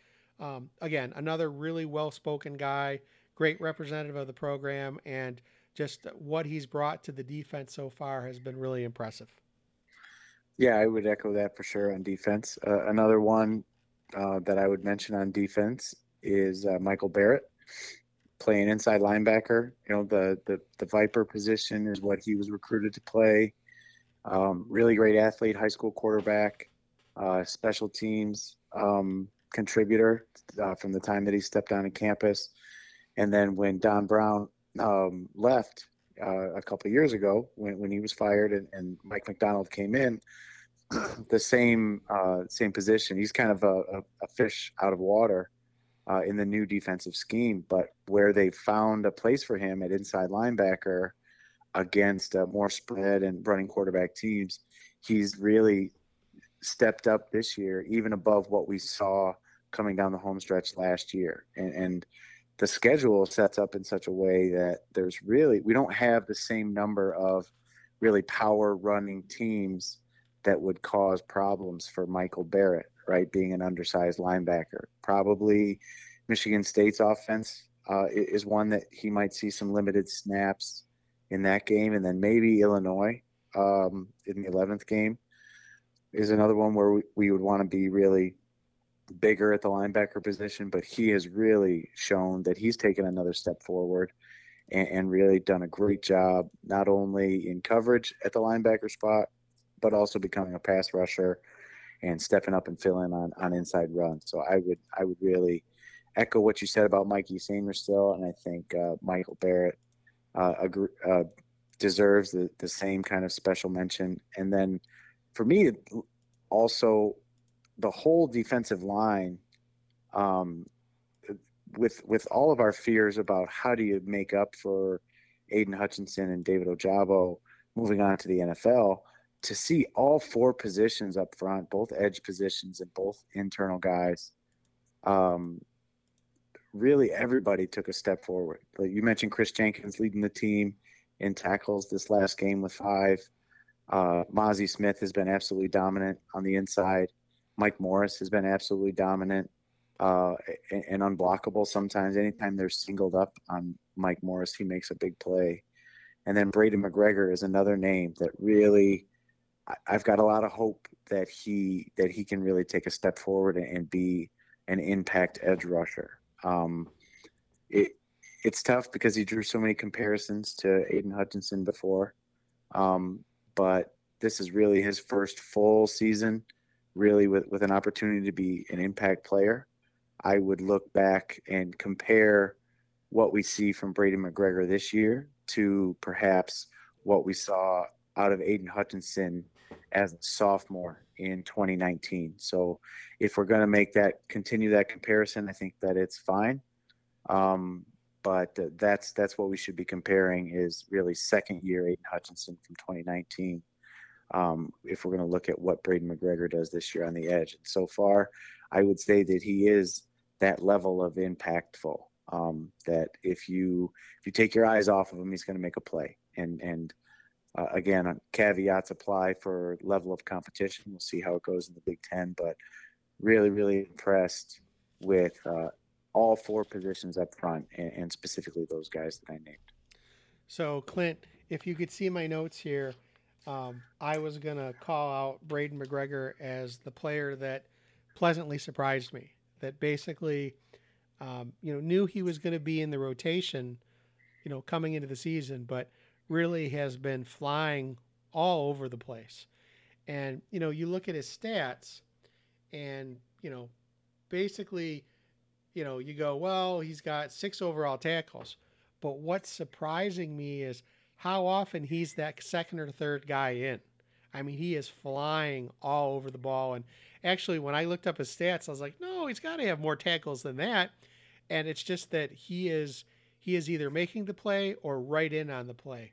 [SPEAKER 2] um, again another really well spoken guy, great representative of the program, and just what he's brought to the defense so far has been really impressive.
[SPEAKER 3] Yeah, I would echo that for sure on defense. Uh, another one uh, that I would mention on defense is uh, Michael Barrett playing inside linebacker. You know, the the the Viper position is what he was recruited to play. Um, really great athlete, high school quarterback, uh, special teams um, contributor uh, from the time that he stepped on campus. And then when Don Brown um, left uh, a couple years ago, when, when he was fired and, and Mike Macdonald came in, the same uh, same position. He's kind of a, a, a fish out of water uh, in the new defensive scheme. But where they found a place for him at inside linebacker against uh, more spread and running quarterback teams, he's really stepped up this year, even above what we saw coming down the home stretch last year. And, and the schedule sets up in such a way that there's really, we don't have the same number of really power running teams that would cause problems for Michael Barrett right? Being an undersized linebacker. Probably Michigan State's offense uh, is one that he might see some limited snaps in that game. And then maybe Illinois um, in the 11th game is another one where we, we would want to be really bigger at the linebacker position. But he has really shown that he's taken another step forward. And, and really done a great job, not only in coverage at the linebacker spot, but also becoming a pass rusher and stepping up and filling on on inside runs. So I would I would really echo what you said about Mikey Sainristil, and I think uh, Michael Barrett uh, agree, uh, deserves the, the same kind of special mention. And then for me, also the whole defensive line, um, with with all of our fears about how do you make up for Aidan Hutchinson and David Ojabo moving on to the NFL to see all four positions up front, both edge positions and both internal guys, um, really everybody took a step forward. Like you mentioned, Chris Jenkins leading the team in tackles this last game with five. Uh, Mazi Smith has been absolutely dominant on the inside. Mike Morris has been absolutely dominant uh, and, and, unblockable sometimes. Anytime they're singled up on Mike Morris, he makes a big play. And then Braiden McGregor is another name that really I've got a lot of hope that he that he can really take a step forward and be an impact edge rusher. Um, it it's tough because he drew so many comparisons to Aidan Hutchinson before, um, but this is really his first full season, really with with an opportunity to be an impact player. I would look back and compare what we see from Braiden McGregor this year to perhaps what we saw out of Aidan Hutchinson as a sophomore in 2019. So if we're going to make that continue that comparison, I think that it's fine. Um, but that's that's what we should be comparing is really second year Aidan Hutchinson from 2019. Um, if we're going to look at what Braiden McGregor does this year on the edge, and so far, I would say that he is that level of impactful. Um, that if you if you take your eyes off of him, he's going to make a play. And and uh, again, caveats apply for level of competition. We'll see how it goes in the Big Ten, but really, really impressed with uh, all four positions up front, and, and specifically those guys that I named.
[SPEAKER 2] So, Clint, if you could see my notes here, um, I was going to call out Braiden McGregor as the player that pleasantly surprised me. That basically, um, you know, knew he was going to be in the rotation, you know, coming into the season, but really has been flying all over the place. And, you know, you look at his stats and, you know, basically, you know, you go, well, he's got six overall tackles. But what's surprising me is how often he's that second or third guy in. I mean, he is flying all over the ball. And actually, when I looked up his stats, I was like, no, he's got to have more tackles than that. And it's just that he is he is either making the play or right in on the play.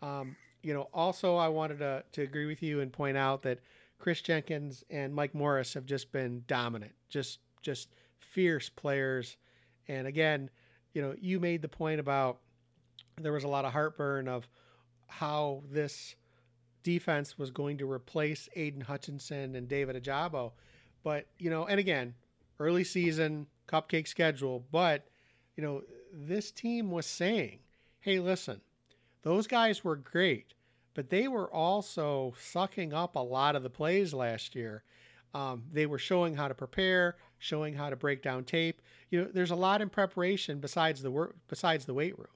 [SPEAKER 2] Um, you know, also I wanted to, to agree with you and point out that Chris Jenkins and Mike Morris have just been dominant, just just fierce players. And again, you know, you made the point about there was a lot of heartburn of how this defense was going to replace Aidan Hutchinson and David Ojabo. But, you know, and again, early season, cupcake schedule, but, you know, this team was saying, hey, listen, those guys were great, but they were also sucking up a lot of the plays last year. Um, they were showing how to prepare, showing how to break down tape. You know, there's a lot in preparation besides the work, besides the weight room,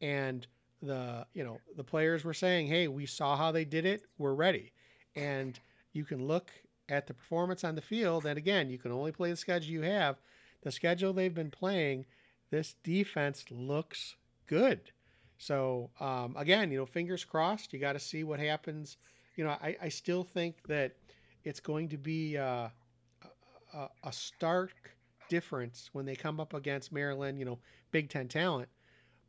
[SPEAKER 2] and the you know the players were saying, "Hey, we saw how they did it. We're ready." And you can look at the performance on the field, and again, you can only play the schedule you have. The schedule they've been playing this defense looks good. So um, again, you know, fingers crossed. You got to see what happens. You know, I, I still think that it's going to be uh, a, a, stark difference when they come up against Maryland. You know, Big Ten talent,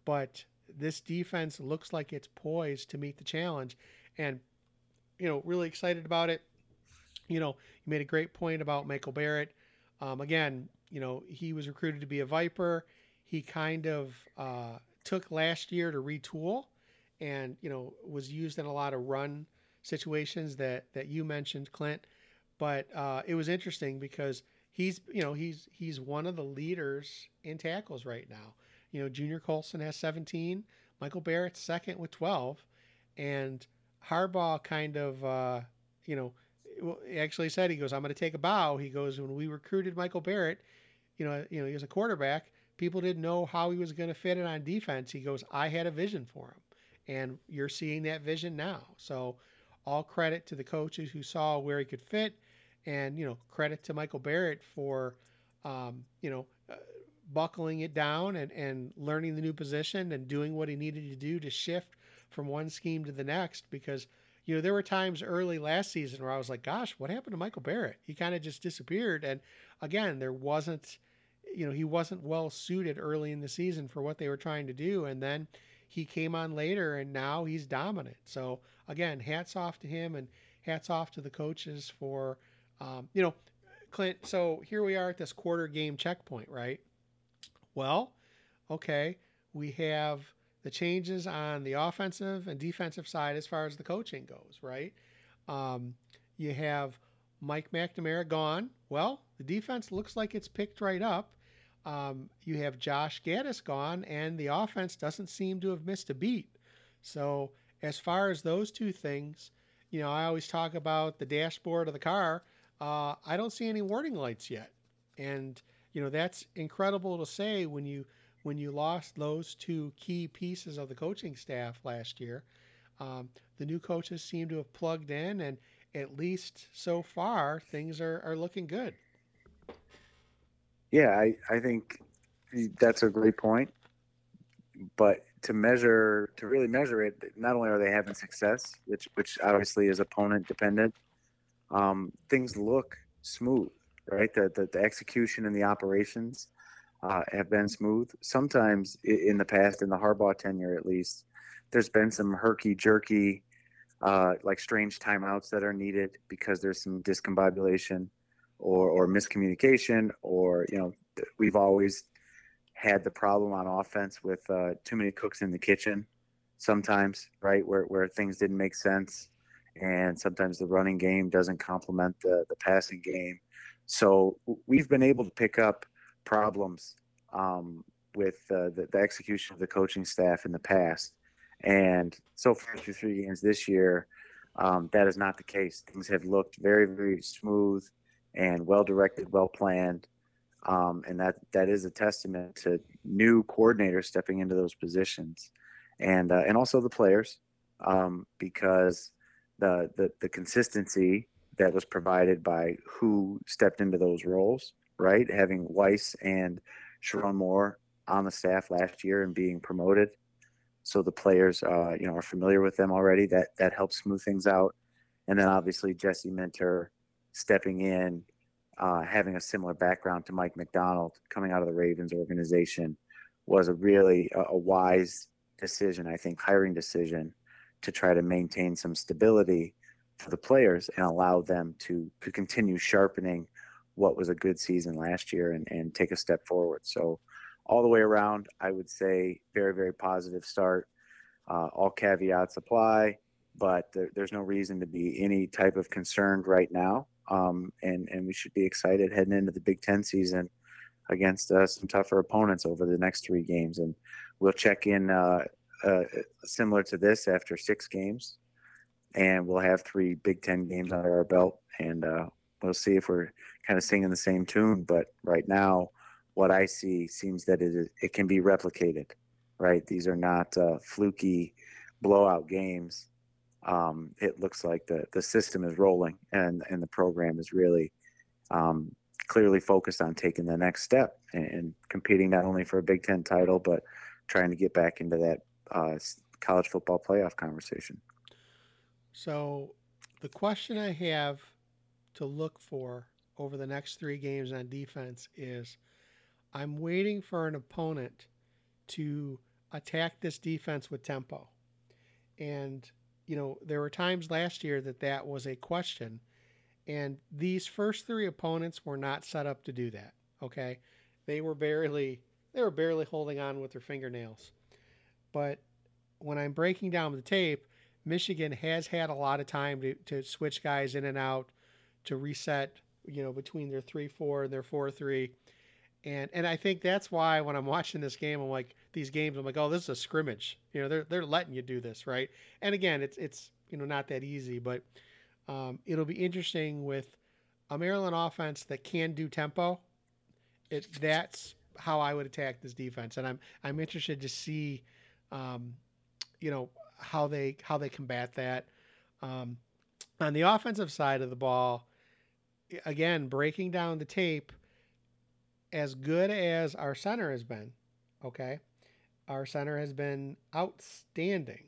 [SPEAKER 2] but this defense looks like it's poised to meet the challenge, and you know, really excited about it. You know, you made a great point about Michael Barrett. Um, again, you know, he was recruited to be a Viper he kind of uh, took last year to retool and you know was used in a lot of run situations that that you mentioned clint. But uh, it was interesting because he's you know he's he's one of the leaders in tackles right now. You know junior colson has 17 michael barrett's second with 12 and harbaugh kind of uh, you know actually said he goes i'm going to take a bow. He goes when we recruited michael barrett you know you know he was a quarterback people didn't know how he was going to fit it on defense. He goes, I had a vision for him. And you're seeing that vision now. So all credit to the coaches who saw where he could fit. And, you know, credit to Michael Barrett for, um, you know, uh, buckling it down and, and learning the new position and doing what he needed to do to shift from one scheme to the next. Because, you know, there were times early last season where I was like, gosh, what happened to Michael Barrett? He kind of just disappeared. And again, there wasn't – you know, he wasn't well suited early in the season for what they were trying to do. And then he came on later and now he's dominant. So again, hats off to him and hats off to the coaches for, um, you know, Clint. So here we are at this quarter game checkpoint, right? Well, okay, we have the changes on the offensive and defensive side as far as the coaching goes, right? Um, you have Mike McNamara gone. Well, the defense looks like it's picked right up. Um, you have Josh Gattis gone, and the offense doesn't seem to have missed a beat. So, as far as those two things, you know, I always talk about the dashboard of the car. Uh, I don't see any warning lights yet, and you know that's incredible to say when you when you lost those two key pieces of the coaching staff last year. Um, the new coaches seem to have plugged in, and at least so far, things are, are looking good.
[SPEAKER 3] Yeah, I, I think that's a great point. But to measure, to really measure it, not only are they having success, which which obviously is opponent dependent, um, things look smooth, right? The, the, the execution and the operations uh, have been smooth. Sometimes in the past, in the Harbaugh tenure at least, there's been some herky jerky, uh, like strange timeouts that are needed because there's some discombobulation or, or miscommunication, or you know, we've always had the problem on offense with uh, too many cooks in the kitchen. Sometimes, right, where where things didn't make sense, and sometimes the running game doesn't complement the the passing game. So we've been able to pick up problems um, with uh, the, the execution of the coaching staff in the past. And so far through three games this year, um, that is not the case. Things have looked very, very smooth and well directed, well planned. Um, and that, that is a testament to new coordinators stepping into those positions and, uh, and also the players um, because the, the, the consistency that was provided by who stepped into those roles, right? Having Weiss and Sherrone Moore on the staff last year and being promoted. So the players, uh, you know, are familiar with them already. That that helps smooth things out. And then obviously Jesse Minter stepping in, uh, having a similar background to Mike Macdonald coming out of the Ravens organization was a really a, a wise decision, I think, hiring decision to try to maintain some stability for the players and allow them to to continue sharpening what was a good season last year and, and take a step forward. So all the way around, I would say very, very positive start. Uh, all caveats apply, but there, there's no reason to be any type of concerned right now. Um, and, and we should be excited heading into the Big Ten season against uh, some tougher opponents over the next three games. And we'll check in uh, uh similar to this after six games. And we'll have three Big Ten games under our belt. And uh, we'll see if we're kind of singing the same tune. But right now, what I see seems that it is, it can be replicated. Right, these are not uh, fluky blowout games. Um, it looks like the the system is rolling, and and the program is really um, clearly focused on taking the next step and, competing not only for a Big Ten title, but trying to get back into that uh, college football playoff conversation.
[SPEAKER 2] So, the question I have to look for over the next three games on defense is I'm waiting for an opponent to attack this defense with tempo. And, you know, there were times last year that that was a question. And these first three opponents were not set up to do that. Okay. They were barely, they were barely holding on with their fingernails. But when I'm breaking down the tape, Michigan has had a lot of time to, to switch guys in and out, to reset, you know, between their 3 4 and their 4 3. And and I think that's why when I'm watching this game, I'm like these games, I'm like, oh, this is a scrimmage. You know, they're they're letting you do this, right? And again, it's it's you know not that easy, but um, it'll be interesting with a Maryland offense that can do tempo. It that's how I would attack this defense, and I'm I'm interested to see, um, you know, how they how they combat that. Um, on the offensive side of the ball, again, breaking down the tape as good as our center has been, okay, our center has been outstanding.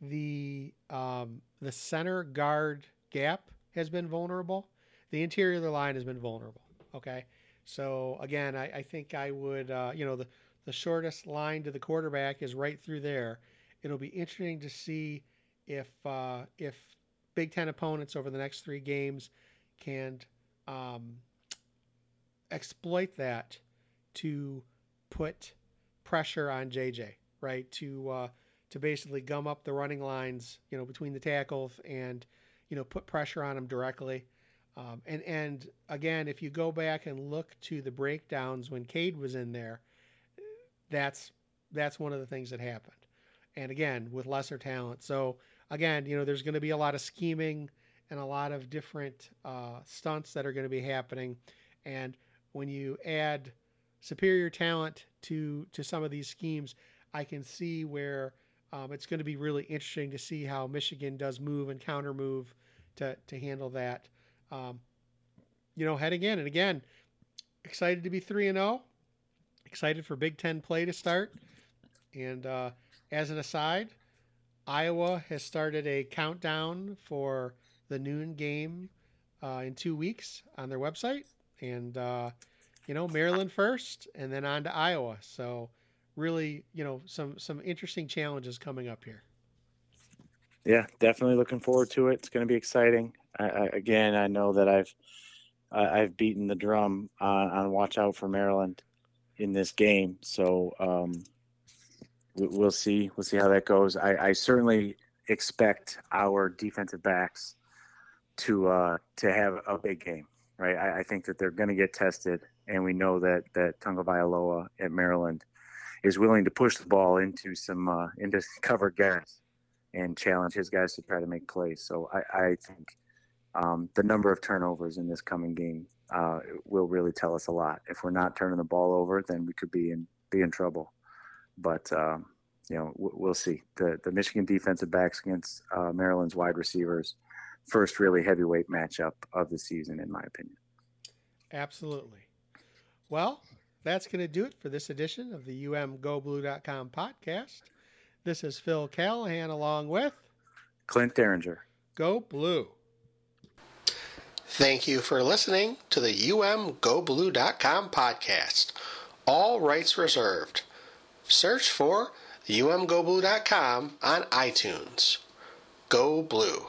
[SPEAKER 2] The um, the center guard gap has been vulnerable. The interior of the line has been vulnerable. Okay, so again, I, I think I would, uh, you know, the the shortest line to the quarterback is right through there. It'll be interesting to see if uh, if Big Ten opponents over the next three games can um, exploit that to put pressure on JJ, right? To uh, to basically gum up the running lines, you know, between the tackles and you know put pressure on him directly. Um, and and again, if you go back and look to the breakdowns when Cade was in there, that's that's one of the things that happened. and again with lesser talent. So again, you know, there's going to be a lot of scheming and a lot of different uh, stunts that are going to be happening. And when you add superior talent to to some of these schemes, I can see where um, it's going to be really interesting to see how Michigan does move and counter move to to handle that. Um, you know, heading in and again, excited to be three and zero. Excited for Big Ten play to start. And uh, as an aside, Iowa has started a countdown for the noon game uh, in two weeks on their website, and uh, you know Maryland first, and then on to Iowa. So really, you know, some some interesting challenges coming up here.
[SPEAKER 3] Yeah, definitely looking forward to it. It's going to be exciting. I, I, again, I know that I've I've beaten the drum on, on watch out for Maryland in this game, so um, we, we'll see. We'll see how that goes. I, I certainly expect our defensive backs to uh, to have a big game, right? I, I think that they're going to get tested, and we know that that Tagovailoa at Maryland is willing to push the ball into some uh, into covered guys and challenge his guys to try to make plays. So I, I think um, the number of turnovers in this coming game uh, will really tell us a lot. If we're not turning the ball over, then we could be in be in trouble. But um, you know, we'll see. The the Michigan defensive backs against uh, Maryland's wide receivers, first really heavyweight matchup of the season, in my opinion.
[SPEAKER 2] Absolutely. Well, that's going to do it for this edition of the UMGoBlue.com podcast. This is Phil Callahan along with
[SPEAKER 3] Clint Derringer.
[SPEAKER 2] Go Blue.
[SPEAKER 10] Thank you for listening to the UMGoBlue.com podcast. All rights reserved. Search for UMGoBlue.com on iTunes. Go Blue.